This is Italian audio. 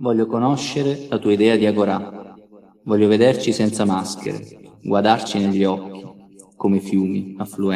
Voglio conoscere la tua idea di agorà. Voglio vederci senza maschere, guardarci negli occhi, come fiumi affluenti.